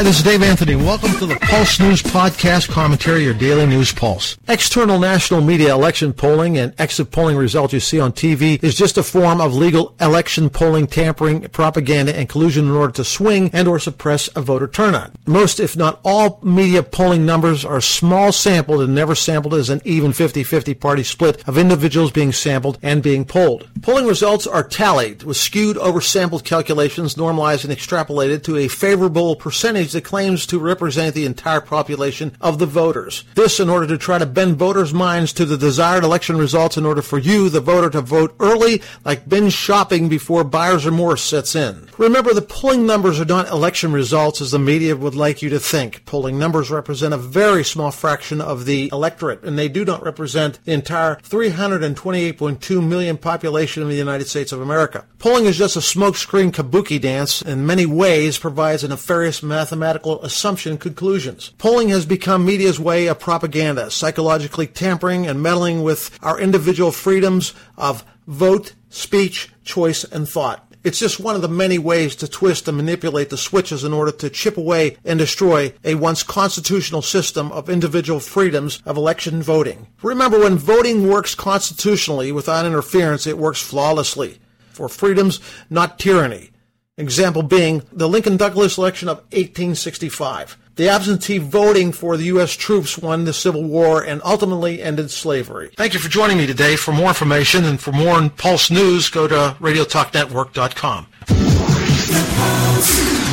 Hi, this is Dave Anthony. Welcome to the Pulse News Podcast commentary, your daily news pulse. External national media election polling and exit polling results you see on TV is just a form of legal election polling tampering, propaganda, and collusion in order to swing and or suppress a voter turnout. Most, if not all, media polling numbers are small sampled and never sampled as an even 50-50 party split of individuals being sampled and being polled. Polling results are tallied with skewed oversampled calculations normalized and extrapolated to a favorable percentage that claims to represent the entire population of the voters. This in order to try to bend voters' minds to the desired election results in order for you, the voter, to vote early, like binge shopping before buyer's remorse sets in. Remember, the polling numbers are not election results as the media would like you to think. Polling numbers represent a very small fraction of the electorate, and they do not represent the entire 328.2 million population of the United States of America. Polling is just a smokescreen kabuki dance, in many ways provides a nefarious mathematical assumption conclusions. Polling has become media's way of propaganda, psychologically tampering and meddling with our individual freedoms of vote, speech, choice, and thought. It's just one of the many ways to twist and manipulate the switches in order to chip away and destroy a once constitutional system of individual freedoms of election voting. Remember, when voting works constitutionally without interference, it works flawlessly. For freedoms, not tyranny. Example being the Lincoln Douglas election of 1865. The absentee voting for the U.S. troops won the Civil War and ultimately ended slavery. Thank you for joining me today. For more information and for more Pulse News, go to RadioTalkNetwork.com.